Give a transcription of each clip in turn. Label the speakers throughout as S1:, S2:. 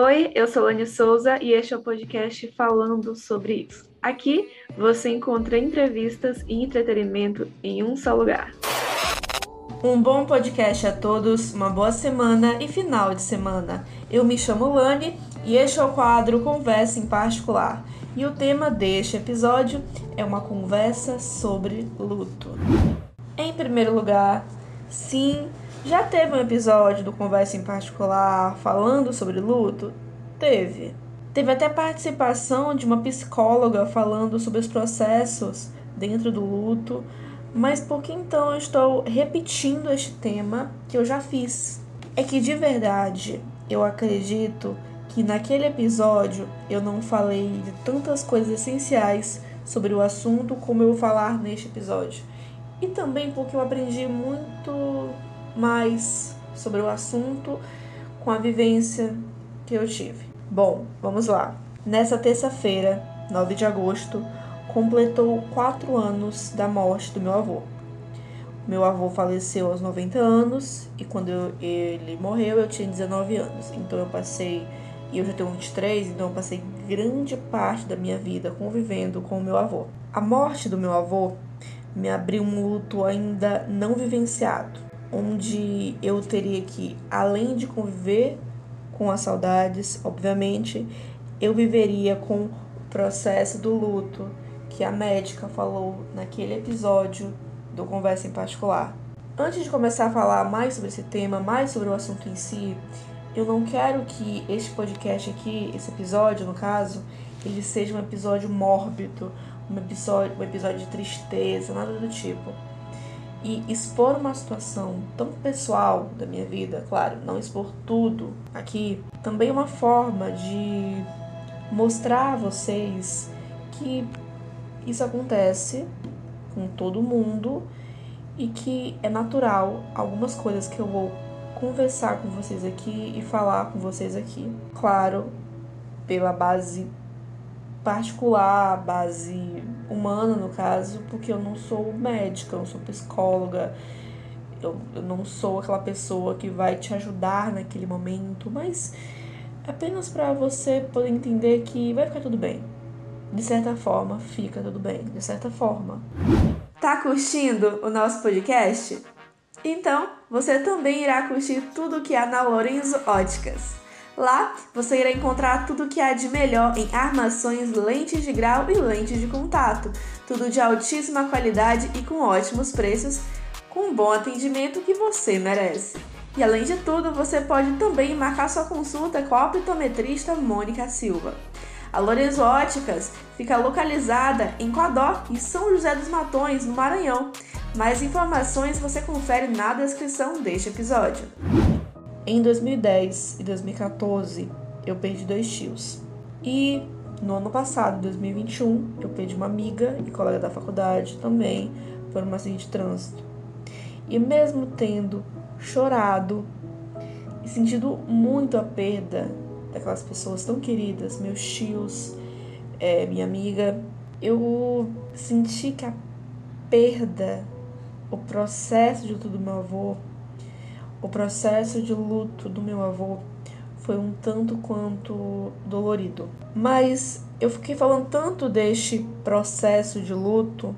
S1: Oi, eu sou Lani Souza e este é o podcast falando sobre isso. Aqui você encontra entrevistas e entretenimento em um só lugar.
S2: Um bom podcast a todos, uma boa semana e final de semana. Eu me chamo Lani e este é o quadro Conversa em Particular. E o tema deste episódio é uma conversa sobre luto. Em primeiro lugar, sim, já teve um episódio do Conversa em Particular falando sobre luto? Teve. Teve até participação de uma psicóloga falando sobre os processos dentro do luto, mas por que então eu estou repetindo este tema que eu já fiz? É que de verdade eu acredito que naquele episódio eu não falei de tantas coisas essenciais sobre o assunto como eu vou falar neste episódio. E também porque eu aprendi muito mais sobre o assunto com a vivência que eu tive. Bom, vamos lá. Nessa terça-feira, 9 de agosto, completou quatro anos da morte do meu avô. Meu avô faleceu aos 90 anos e quando eu, ele morreu eu tinha 19 anos. Então eu passei, e eu já tenho 23, então eu passei grande parte da minha vida convivendo com o meu avô. A morte do meu avô me abriu um luto ainda não vivenciado onde eu teria que, além de conviver com as saudades, obviamente, eu viveria com o processo do luto que a médica falou naquele episódio do Conversa em Particular. Antes de começar a falar mais sobre esse tema, mais sobre o assunto em si, eu não quero que este podcast aqui, esse episódio no caso, ele seja um episódio mórbido, um episódio, um episódio de tristeza, nada do tipo e expor uma situação tão pessoal da minha vida, claro, não expor tudo aqui, também é uma forma de mostrar a vocês que isso acontece com todo mundo e que é natural algumas coisas que eu vou conversar com vocês aqui e falar com vocês aqui. Claro, pela base particular, base humana no caso, porque eu não sou médica, eu não sou psicóloga, eu, eu não sou aquela pessoa que vai te ajudar naquele momento, mas apenas para você poder entender que vai ficar tudo bem. De certa forma, fica tudo bem, de certa forma. Tá curtindo o nosso podcast? Então, você também irá curtir tudo que há na Lorenzo Óticas. Lá você irá encontrar tudo o que há de melhor em armações, lentes de grau e lentes de contato. Tudo de altíssima qualidade e com ótimos preços, com um bom atendimento que você merece. E além de tudo, você pode também marcar sua consulta com a optometrista Mônica Silva. A Lorenzo Óticas fica localizada em Codó e São José dos Matões, no Maranhão. Mais informações você confere na descrição deste episódio. Em 2010 e 2014, eu perdi dois tios. E no ano passado, 2021, eu perdi uma amiga e colega da faculdade também por um acidente de trânsito. E mesmo tendo chorado e sentido muito a perda daquelas pessoas tão queridas, meus tios, é, minha amiga, eu senti que a perda, o processo de tudo do meu avô o processo de luto do meu avô foi um tanto quanto dolorido. Mas eu fiquei falando tanto deste processo de luto,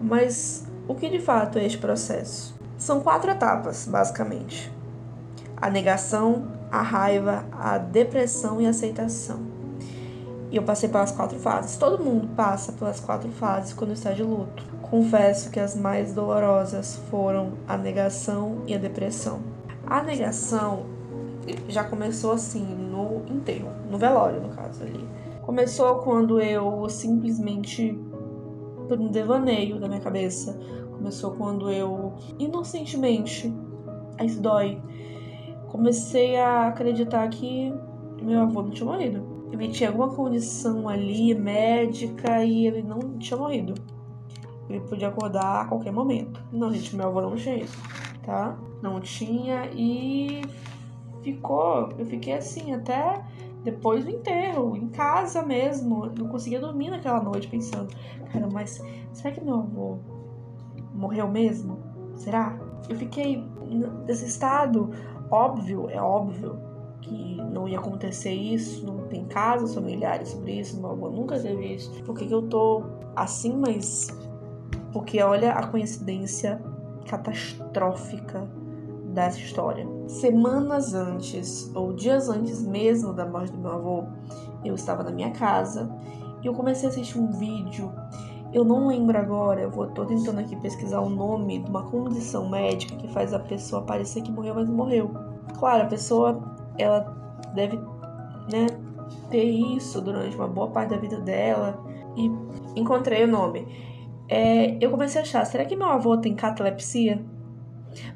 S2: mas o que de fato é este processo? São quatro etapas, basicamente: a negação, a raiva, a depressão e a aceitação. E eu passei pelas quatro fases. Todo mundo passa pelas quatro fases quando está de luto. Confesso que as mais dolorosas foram a negação e a depressão. A negação já começou assim no enterro, no velório, no caso ali. Começou quando eu simplesmente por um devaneio da minha cabeça, começou quando eu inocentemente, isso dói, comecei a acreditar que meu avô não tinha morrido. Ele tinha alguma condição ali médica e ele não tinha morrido. Ele podia acordar a qualquer momento. Não, gente, meu avô não tinha isso, tá? Não tinha e ficou. Eu fiquei assim até depois do enterro, em casa mesmo. Não conseguia dormir naquela noite pensando, cara, mas será que meu avô morreu mesmo? Será? Eu fiquei nesse estado óbvio, é óbvio que não ia acontecer isso, não tem casos familiares sobre isso, meu avô nunca teve isso. Por que, que eu tô assim, mas. Porque olha a coincidência catastrófica dessa história. Semanas antes, ou dias antes mesmo da morte do meu avô, eu estava na minha casa e eu comecei a assistir um vídeo. Eu não lembro agora, eu vou, tô tentando aqui pesquisar o nome de uma condição médica que faz a pessoa parecer que morreu, mas não morreu. Claro, a pessoa ela deve né, ter isso durante uma boa parte da vida dela e encontrei o nome. É, eu comecei a achar, será que meu avô tem catalepsia?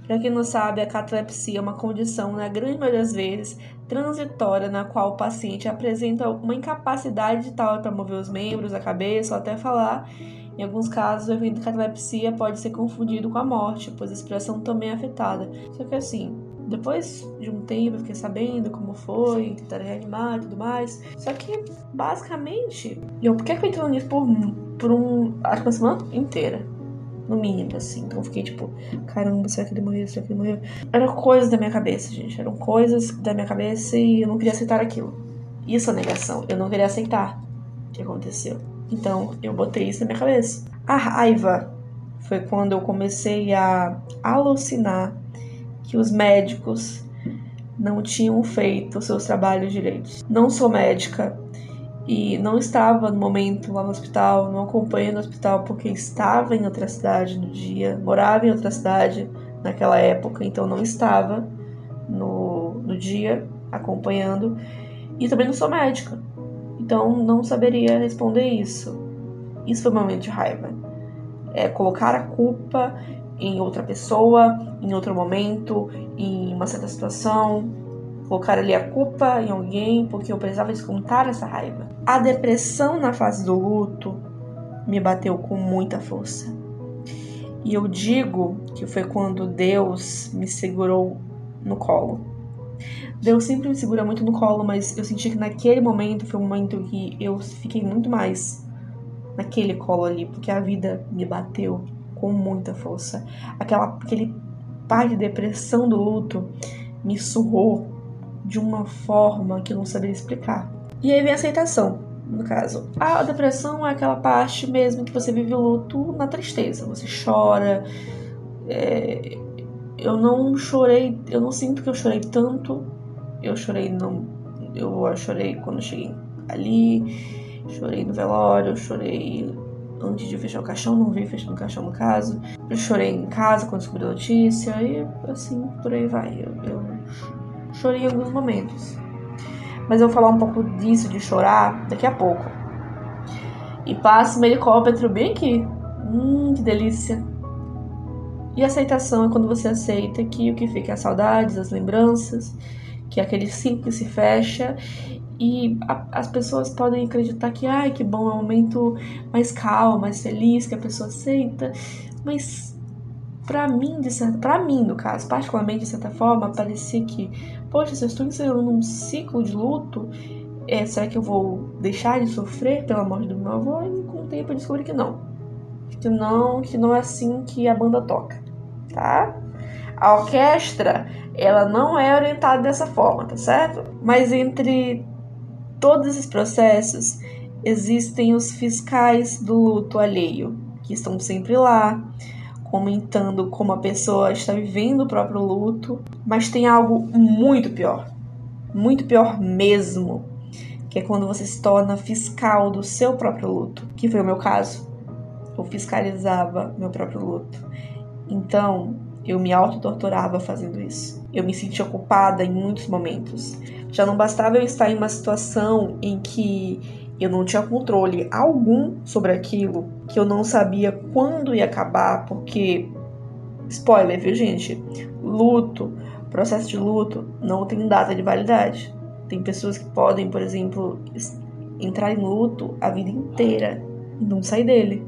S2: Para quem não sabe, a catalepsia é uma condição, na grande maioria das vezes, transitória, na qual o paciente apresenta uma incapacidade tal para mover os membros, a cabeça ou até falar. Em alguns casos, o evento de catalepsia pode ser confundido com a morte, pois a expressão também é afetada. Só que assim, depois de um tempo eu fiquei sabendo como foi, tentar reanimar e tudo mais. Só que, basicamente, eu fiquei acreditando nisso por, por um. acho que uma semana inteira. No mínimo, assim. Então eu fiquei tipo, caramba, será que ele morreu? Será que ele morreu? Eram coisas da minha cabeça, gente. Eram coisas da minha cabeça e eu não queria aceitar aquilo. Isso é negação. Eu não queria aceitar o que aconteceu. Então eu botei isso na minha cabeça. A raiva foi quando eu comecei a alucinar que os médicos não tinham feito seus trabalhos direitos. Não sou médica e não estava no momento lá no hospital, não acompanhei no hospital porque estava em outra cidade no dia, morava em outra cidade naquela época, então não estava no, no dia acompanhando e também não sou médica, então não saberia responder isso. Isso foi um momento de raiva. É colocar a culpa em outra pessoa, em outro momento, em uma certa situação, colocar ali a culpa em alguém, porque eu precisava descontar essa raiva. A depressão na fase do luto me bateu com muita força. E eu digo que foi quando Deus me segurou no colo. Deus sempre me segura muito no colo, mas eu senti que naquele momento foi um momento que eu fiquei muito mais naquele colo ali, porque a vida me bateu com muita força. Aquela, aquele par de depressão do luto me surrou de uma forma que eu não sabia explicar. E aí vem a aceitação, no caso. A depressão é aquela parte mesmo que você vive o luto na tristeza. Você chora. É... Eu não chorei, eu não sinto que eu chorei tanto. Eu chorei não, eu chorei quando cheguei ali, chorei no velório, chorei antes de fechar o caixão, não vi fechando o caixão no caso. Eu chorei em casa quando descobri a notícia e assim por aí vai. Eu, eu chorei em alguns momentos. Mas eu vou falar um pouco disso, de chorar, daqui a pouco. E passa um helicóptero bem aqui. Hum, que delícia. E aceitação é quando você aceita que o que fica é a saudades, as lembranças, que é aquele ciclo se fecha e a, as pessoas podem acreditar que, ai, que bom, é um momento mais calmo, mais feliz, que a pessoa aceita, mas para mim, de certa, pra mim, no caso, particularmente de certa forma, parecia que, poxa, se eu estou inserindo num ciclo de luto, é, será que eu vou deixar de sofrer pela morte do meu avô? E com o tempo eu descobri que não. Que não, que não é assim que a banda toca, tá? A orquestra, ela não é orientada dessa forma, tá certo? Mas entre todos esses processos, existem os fiscais do luto alheio, que estão sempre lá, comentando como a pessoa está vivendo o próprio luto, mas tem algo muito pior, muito pior mesmo, que é quando você se torna fiscal do seu próprio luto, que foi o meu caso. Eu fiscalizava meu próprio luto. Então, eu me autotorturava fazendo isso. Eu me sentia culpada em muitos momentos. Já não bastava eu estar em uma situação em que eu não tinha controle algum sobre aquilo, que eu não sabia quando ia acabar, porque spoiler, viu, gente? Luto, processo de luto não tem data de validade. Tem pessoas que podem, por exemplo, entrar em luto a vida inteira e não sair dele.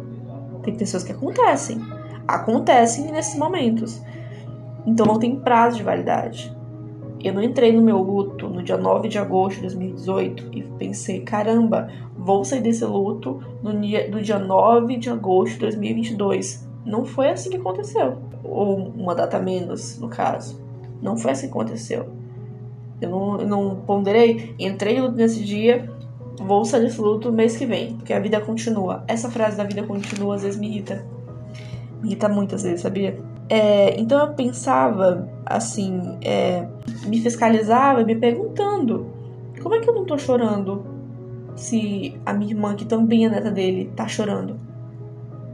S2: Tem pessoas que acontecem, acontecem nesses momentos. Então não tem prazo de validade. Eu não entrei no meu luto no dia 9 de agosto de 2018 e pensei, caramba, vou sair desse luto no dia, do dia 9 de agosto de 2022. Não foi assim que aconteceu. Ou uma data menos, no caso. Não foi assim que aconteceu. Eu não, eu não ponderei. Entrei no luto nesse dia, vou sair desse luto mês que vem, porque a vida continua. Essa frase da vida continua às vezes me irrita. Me irrita muitas vezes, sabia? É, então eu pensava, assim, é, me fiscalizava, me perguntando: como é que eu não tô chorando se a minha irmã, que também é neta dele, tá chorando?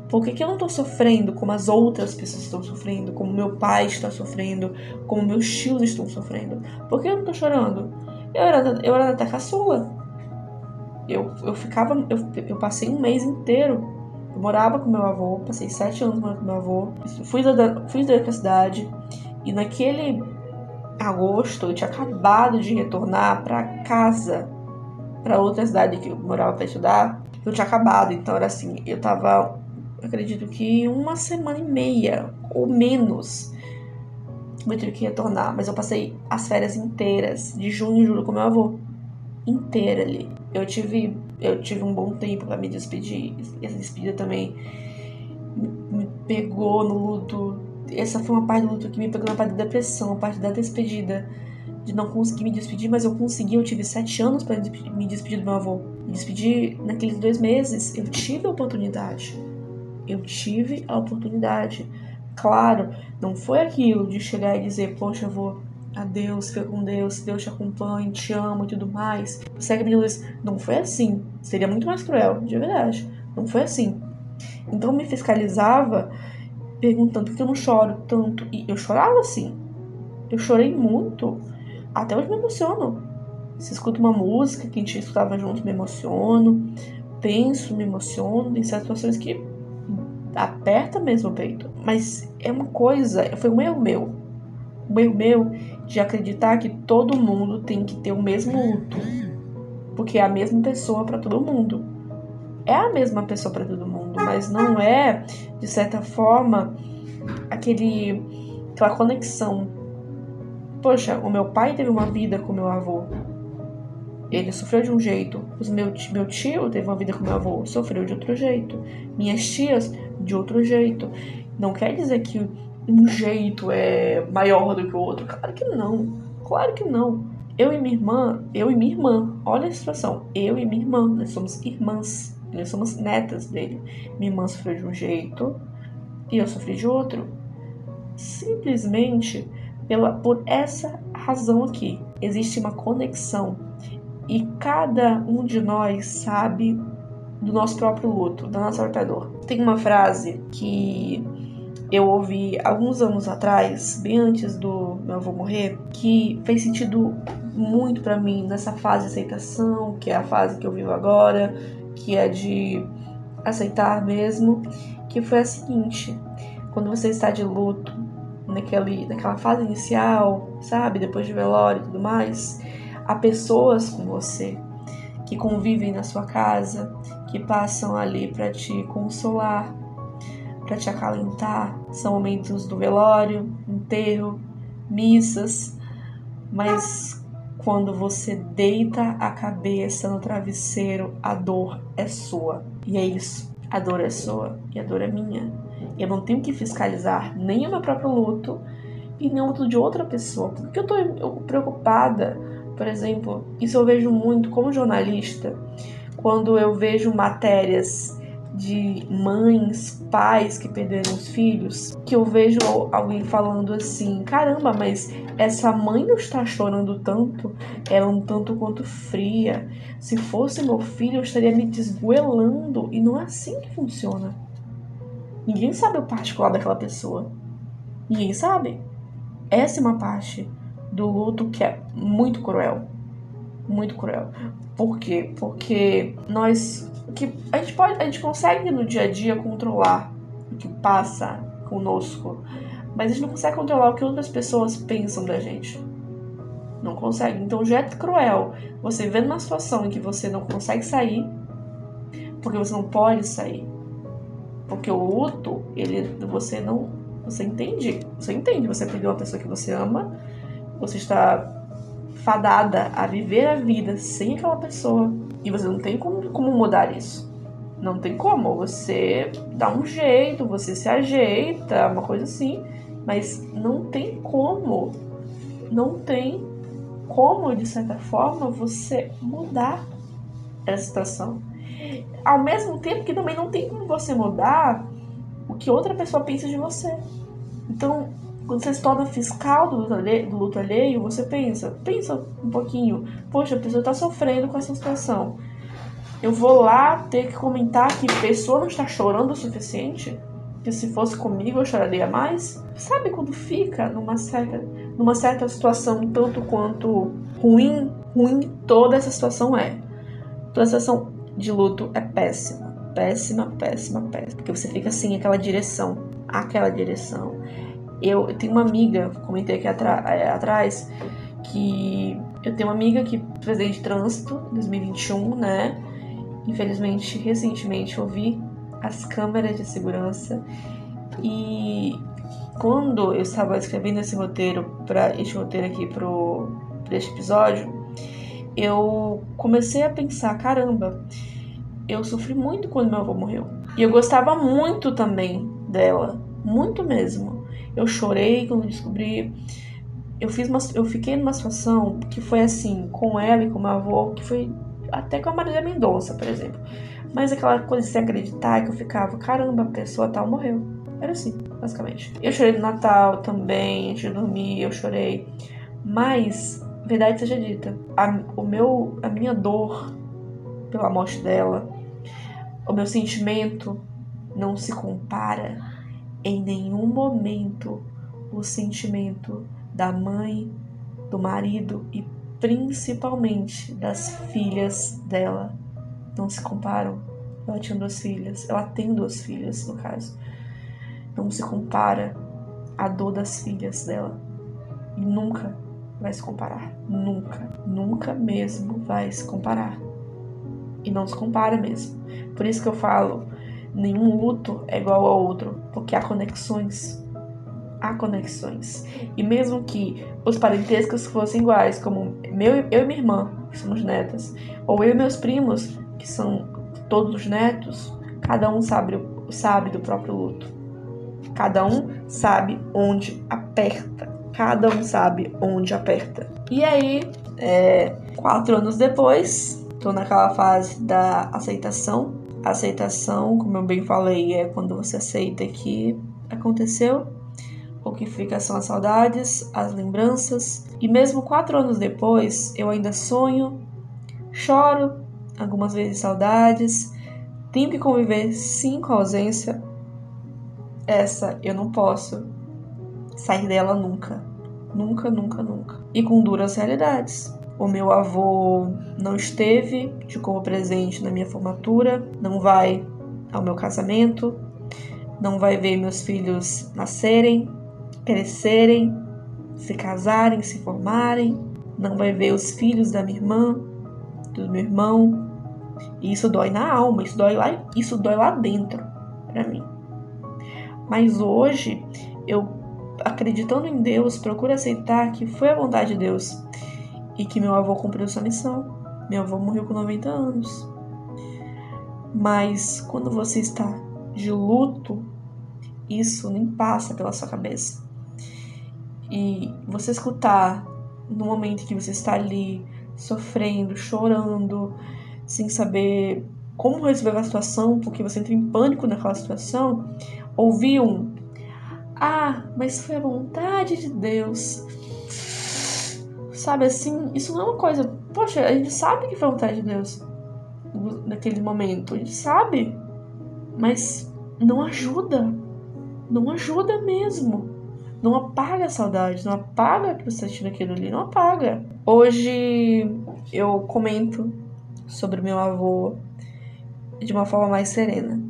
S2: Por que, que eu não tô sofrendo como as outras pessoas estão sofrendo, como meu pai está sofrendo, como meus tios estão sofrendo? Por que eu não tô chorando? Eu era, eu era neta caçula. Eu, eu ficava, eu, eu passei um mês inteiro eu morava com meu avô, passei sete anos morando com meu avô. Fui da, fui da outra cidade e naquele agosto eu tinha acabado de retornar para casa, para outra cidade que eu morava para estudar. Eu tinha acabado, então era assim, eu tava, acredito que uma semana e meia ou menos eu tive que retornar, mas eu passei as férias inteiras de junho e julho com meu avô inteira ali. Eu tive eu tive um bom tempo para me despedir. Essa despedida também me pegou no luto. Essa foi uma parte do luto que me pegou na parte da depressão, a parte da despedida. De não conseguir me despedir, mas eu consegui. Eu tive sete anos para me despedir do meu avô. Me despedir naqueles dois meses. Eu tive a oportunidade. Eu tive a oportunidade. Claro, não foi aquilo de chegar e dizer, poxa, vou Adeus, fica com Deus, Deus te acompanhe, te amo e tudo mais. Segue a minha luz. Não foi assim. Seria muito mais cruel, de verdade. Não foi assim. Então me fiscalizava perguntando por que eu não choro tanto. E eu chorava assim. Eu chorei muito. Até hoje me emociono. Se escuta uma música que a gente escutava junto, me emociono. Penso, me emociono. Tem certas situações que aperta mesmo o peito. Mas é uma coisa, foi um erro meu. Um erro meu de acreditar que todo mundo tem que ter o mesmo luto, porque é a mesma pessoa para todo mundo. É a mesma pessoa para todo mundo, mas não é, de certa forma, aquele aquela conexão. Poxa, o meu pai teve uma vida com meu avô. Ele sofreu de um jeito. Os meu, meu tio teve uma vida com meu avô, sofreu de outro jeito. Minhas tias, de outro jeito. Não quer dizer que um jeito é maior do que o outro. Claro que não. Claro que não. Eu e minha irmã, eu e minha irmã, olha a situação. Eu e minha irmã, nós somos irmãs. Nós somos netas dele. Minha irmã sofreu de um jeito e eu sofri de outro. Simplesmente pela, por essa razão aqui. Existe uma conexão e cada um de nós sabe do nosso próprio luto, da nossa própria dor. Tem uma frase que eu ouvi alguns anos atrás, bem antes do meu avô morrer, que fez sentido muito para mim nessa fase de aceitação, que é a fase que eu vivo agora, que é de aceitar mesmo, que foi a seguinte: quando você está de luto, naquele, naquela fase inicial, sabe, depois de velório e tudo mais, há pessoas com você que convivem na sua casa, que passam ali para te consolar, para te acalentar. São momentos do velório, enterro, missas, mas quando você deita a cabeça no travesseiro, a dor é sua. E é isso. A dor é sua e a dor é minha. Eu não tenho que fiscalizar nem o meu próprio luto e nem o luto de outra pessoa. Porque eu tô preocupada, por exemplo, isso eu vejo muito como jornalista, quando eu vejo matérias de mães, pais que perderam os filhos, que eu vejo alguém falando assim: caramba, mas essa mãe não está chorando tanto, ela é um tanto quanto fria. Se fosse meu filho, eu estaria me desgoelando. E não é assim que funciona. Ninguém sabe o particular daquela pessoa. Ninguém sabe. Essa é uma parte do luto que é muito cruel. Muito cruel. Por quê? Porque nós que a gente pode, a gente consegue no dia a dia controlar o que passa conosco, mas a gente não consegue controlar o que outras pessoas pensam da gente. Não consegue. Então já é cruel você vendo uma situação em que você não consegue sair, porque você não pode sair. Porque o luto, ele você não, você entende, você entende, você perdeu uma pessoa que você ama, você está fadada a viver a vida sem aquela pessoa. E você não tem como, como mudar isso. Não tem como. Você dá um jeito, você se ajeita, uma coisa assim. Mas não tem como. Não tem como, de certa forma, você mudar essa situação. Ao mesmo tempo que também não tem como você mudar o que outra pessoa pensa de você. Então, quando você se torna fiscal do luto, alheio, do luto alheio, você pensa, pensa um pouquinho, poxa, a pessoa está sofrendo com essa situação. Eu vou lá ter que comentar que a pessoa não está chorando o suficiente? Que se fosse comigo eu choraria mais? Sabe quando fica numa certa, numa certa situação tanto quanto ruim, ruim toda essa situação é. Toda a situação de luto é péssima. Péssima, péssima, péssima. Porque você fica assim, aquela direção. Aquela direção. Eu, tenho uma amiga, comentei aqui é, atrás, que eu tenho uma amiga que fez de trânsito em 2021, né? Infelizmente, recentemente eu vi as câmeras de segurança e quando eu estava escrevendo esse roteiro para este roteiro aqui pro pra este episódio, eu comecei a pensar, caramba, eu sofri muito quando meu avô morreu. E eu gostava muito também dela, muito mesmo. Eu chorei quando descobri. Eu fiz uma, eu fiquei numa situação que foi assim, com ela e com meu avô, que foi até com a Marília Mendonça, por exemplo. Mas aquela coisa de se acreditar que eu ficava, caramba, a pessoa tal morreu. Era assim, basicamente. Eu chorei no Natal também, antes de dormir, eu chorei. Mas, verdade seja dita, a, o meu, a minha dor pela morte dela, o meu sentimento não se compara em nenhum momento o sentimento da mãe, do marido e principalmente das filhas dela. Não se comparam. Ela tinha duas filhas, ela tem duas filhas, no caso. Não se compara a dor das filhas dela. E nunca vai se comparar. Nunca, nunca mesmo vai se comparar. E não se compara mesmo. Por isso que eu falo, nenhum luto é igual ao outro, porque há conexões há conexões. E mesmo que os parentescos fossem iguais, como meu, eu e minha irmã, que somos netas, ou eu e meus primos, que são todos netos, cada um sabe, sabe do próprio luto. Cada um sabe onde aperta. Cada um sabe onde aperta. E aí, é, quatro anos depois, tô naquela fase da aceitação. Aceitação, como eu bem falei, é quando você aceita que aconteceu o que fica são as saudades, as lembranças, e mesmo quatro anos depois, eu ainda sonho, choro, algumas vezes saudades, tenho que conviver sim com a ausência. Essa eu não posso sair dela nunca. Nunca, nunca, nunca. E com duras realidades. O meu avô não esteve de como presente na minha formatura, não vai ao meu casamento, não vai ver meus filhos nascerem, crescerem, se casarem, se formarem, não vai ver os filhos da minha irmã, do meu irmão. E isso dói na alma, isso dói lá, isso dói lá dentro para mim. Mas hoje eu acreditando em Deus, procuro aceitar que foi a vontade de Deus e que meu avô cumpriu sua missão. Meu avô morreu com 90 anos. Mas quando você está de luto, isso nem passa pela sua cabeça. E você escutar no momento que você está ali sofrendo, chorando, sem saber como resolver a situação, porque você entra em pânico naquela situação, ouvir um Ah, mas foi a vontade de Deus. Sabe assim, isso não é uma coisa. Poxa, a gente sabe que foi vontade de Deus naquele momento, a gente sabe, mas não ajuda. Não ajuda mesmo. Não apaga a saudade, não apaga que você está aquilo ali, não apaga. Hoje eu comento sobre meu avô de uma forma mais serena.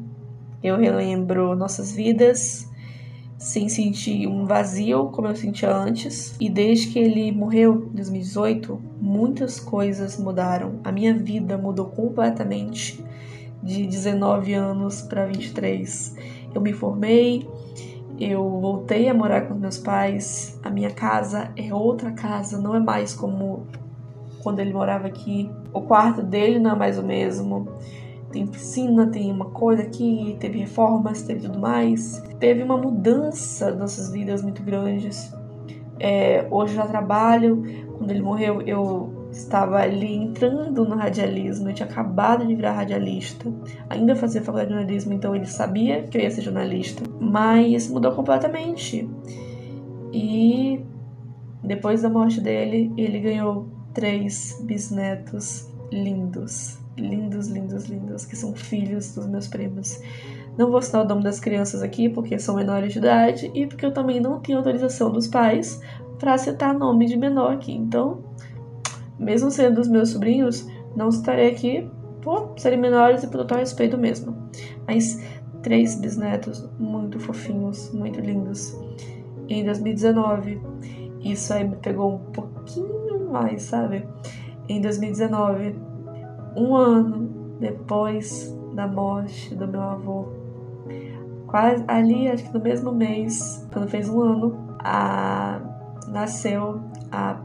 S2: Eu relembro nossas vidas sem sentir um vazio como eu sentia antes. E desde que ele morreu em 2018, muitas coisas mudaram. A minha vida mudou completamente de 19 anos para 23. Eu me formei, eu voltei a morar com meus pais. A minha casa é outra casa, não é mais como quando ele morava aqui. O quarto dele não é mais o mesmo. Tem piscina, tem uma coisa aqui, teve reformas, teve tudo mais. Teve uma mudança nossas vidas muito grandes. É, hoje já trabalho. Quando ele morreu, eu estava ali entrando no radialismo. Eu tinha acabado de virar radialista. Ainda fazia faculdade de jornalismo, então ele sabia que eu ia ser jornalista. Mas mudou completamente. E depois da morte dele, ele ganhou três bisnetos lindos. Lindos, lindos, lindos, que são filhos dos meus primos. Não vou citar o nome das crianças aqui porque são menores de idade e porque eu também não tenho autorização dos pais para citar nome de menor aqui. Então, mesmo sendo dos meus sobrinhos, não citarei aqui por serem menores e por total respeito mesmo. Mas três bisnetos muito fofinhos, muito lindos. Em 2019, isso aí me pegou um pouquinho mais, sabe? Em 2019, um ano depois da morte do meu avô, quase ali, acho que no mesmo mês, quando fez um ano, a, nasceu a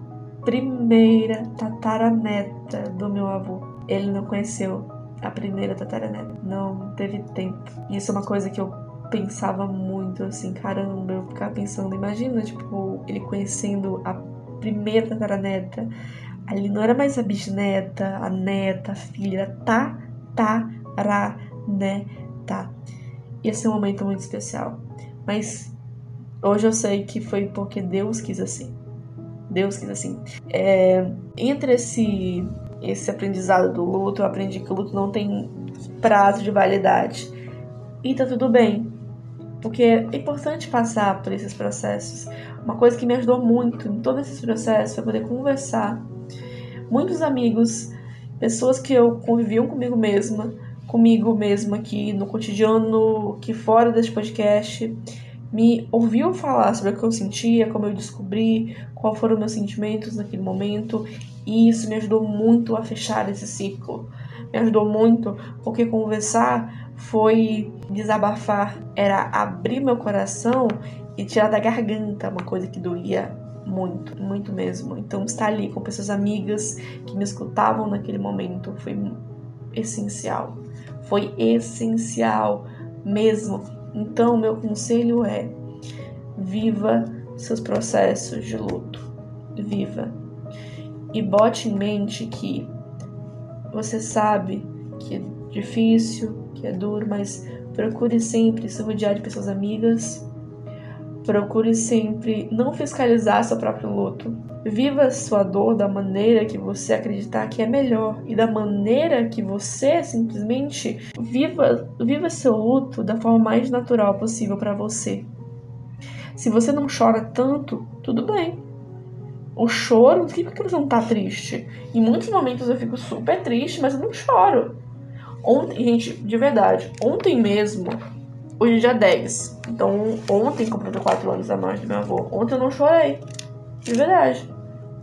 S2: primeira tataraneta do meu avô. Ele não conheceu a primeira tataraneta, não teve tempo. Isso é uma coisa que eu pensava muito assim, caramba, eu ficava pensando, imagina, tipo, ele conhecendo a primeira tataraneta. Ali não era mais a bisneta, a neta, a filha, era tataraneta. Ia ser um momento muito especial. Mas hoje eu sei que foi porque Deus quis assim. Deus quis assim. É, entre esse, esse aprendizado do luto, eu aprendi que o luto não tem prazo de validade. E tá tudo bem. Porque é importante passar por esses processos. Uma coisa que me ajudou muito em todos esses processos foi poder conversar. Muitos amigos, pessoas que eu conviviam comigo mesma, comigo mesma aqui no cotidiano, que fora deste podcast, me ouviu falar sobre o que eu sentia, como eu descobri, quais foram meus sentimentos naquele momento, e isso me ajudou muito a fechar esse ciclo. Me ajudou muito porque conversar foi desabafar, era abrir meu coração e tirar da garganta uma coisa que doía muito, muito mesmo. Então, estar ali com pessoas amigas que me escutavam naquele momento foi essencial. Foi essencial mesmo. Então, meu conselho é: viva seus processos de luto. Viva. E bote em mente que você sabe que é difícil, que é duro, mas procure sempre se rodear de pessoas amigas. Procure sempre não fiscalizar seu próprio luto. Viva sua dor da maneira que você acreditar que é melhor e da maneira que você simplesmente viva, viva seu luto da forma mais natural possível para você. Se você não chora tanto, tudo bem. O choro significa que você não tá triste. Em muitos momentos eu fico super triste, mas eu não choro. Ontem, gente, de verdade, ontem mesmo, hoje é dia 10. Então, ontem completou 4 anos a morte do meu avô. Ontem eu não chorei. De verdade.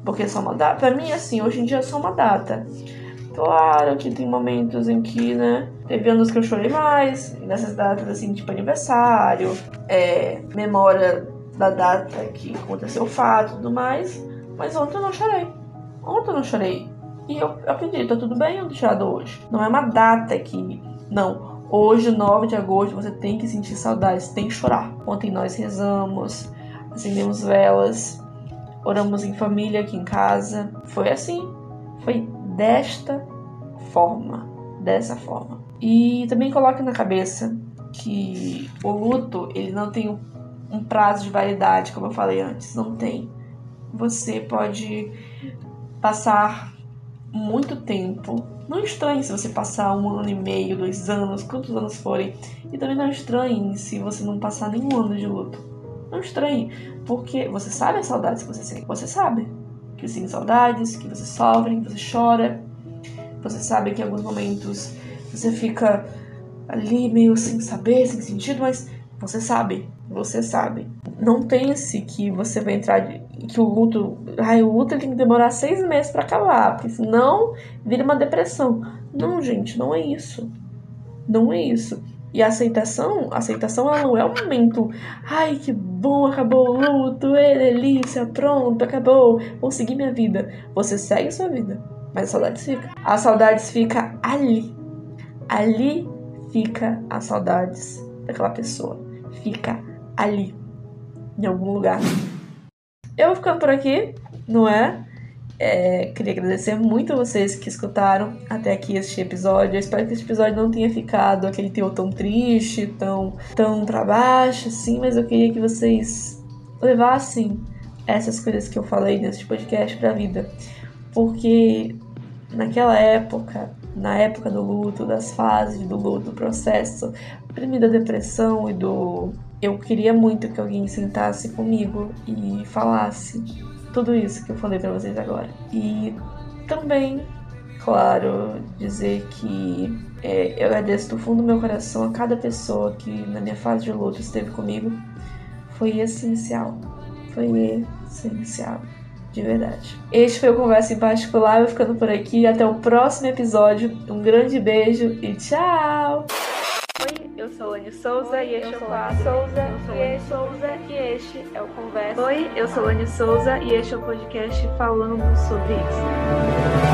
S2: Porque é só uma data. Pra mim, assim, hoje em dia é só uma data. Claro que tem momentos em que, né? Teve anos que eu chorei mais. Nessas datas, assim, tipo aniversário, é, memória da data que aconteceu o fato e tudo mais. Mas ontem eu não chorei. Ontem eu não chorei. E eu acredito, tá tudo bem eu deixar hoje. Não é uma data que. Não. Hoje, 9 de agosto, você tem que sentir saudades, tem que chorar. Ontem nós rezamos, acendemos velas, oramos em família aqui em casa. Foi assim. Foi desta forma. Dessa forma. E também coloque na cabeça que o luto, ele não tem um prazo de validade, como eu falei antes. Não tem. Você pode passar muito tempo. Não estranhe se você passar um ano e meio, dois anos, quantos anos forem. E também não estranhe se você não passar nenhum ano de luto. Não estranhe, porque você sabe as saudades que você sente. Você sabe que você tem saudades, que você sofre, que você chora. Você sabe que em alguns momentos você fica ali meio sem saber, sem sentido, mas você sabe, você sabe. Não pense que você vai entrar de, que o luto, ai, o luto tem que demorar seis meses para acabar, porque senão vira uma depressão. Não, gente, não é isso. Não é isso. E a aceitação, a aceitação ela não é um momento, ai que bom, acabou o luto, é delícia, pronto, acabou, vou seguir minha vida. Você segue sua vida, mas a saudade fica. A saudades fica ali. Ali fica as saudades daquela pessoa. Fica ali, em algum lugar. eu vou ficando por aqui, não é? É, queria agradecer muito a vocês que escutaram até aqui este episódio. Eu espero que este episódio não tenha ficado aquele teor tão triste, tão, tão pra baixo, assim, mas eu queria que vocês levassem essas coisas que eu falei nesse podcast pra vida. Porque naquela época, na época do luto, das fases do luto, do processo, da depressão e do. Eu queria muito que alguém sentasse comigo e falasse tudo isso que eu falei para vocês agora. E também, claro, dizer que é, eu agradeço do fundo do meu coração a cada pessoa que na minha fase de luto esteve comigo. Foi essencial. Foi essencial. De verdade. Este foi o Conversa em Particular. Eu ficando por aqui. Até o próximo episódio. Um grande beijo e tchau!
S1: Eu sou Lani Souza e este é o quadro. Souza, eu sou Lani Souza e este é o Conversa. Oi, eu sou Lani Souza e este é o podcast falando sobre isso.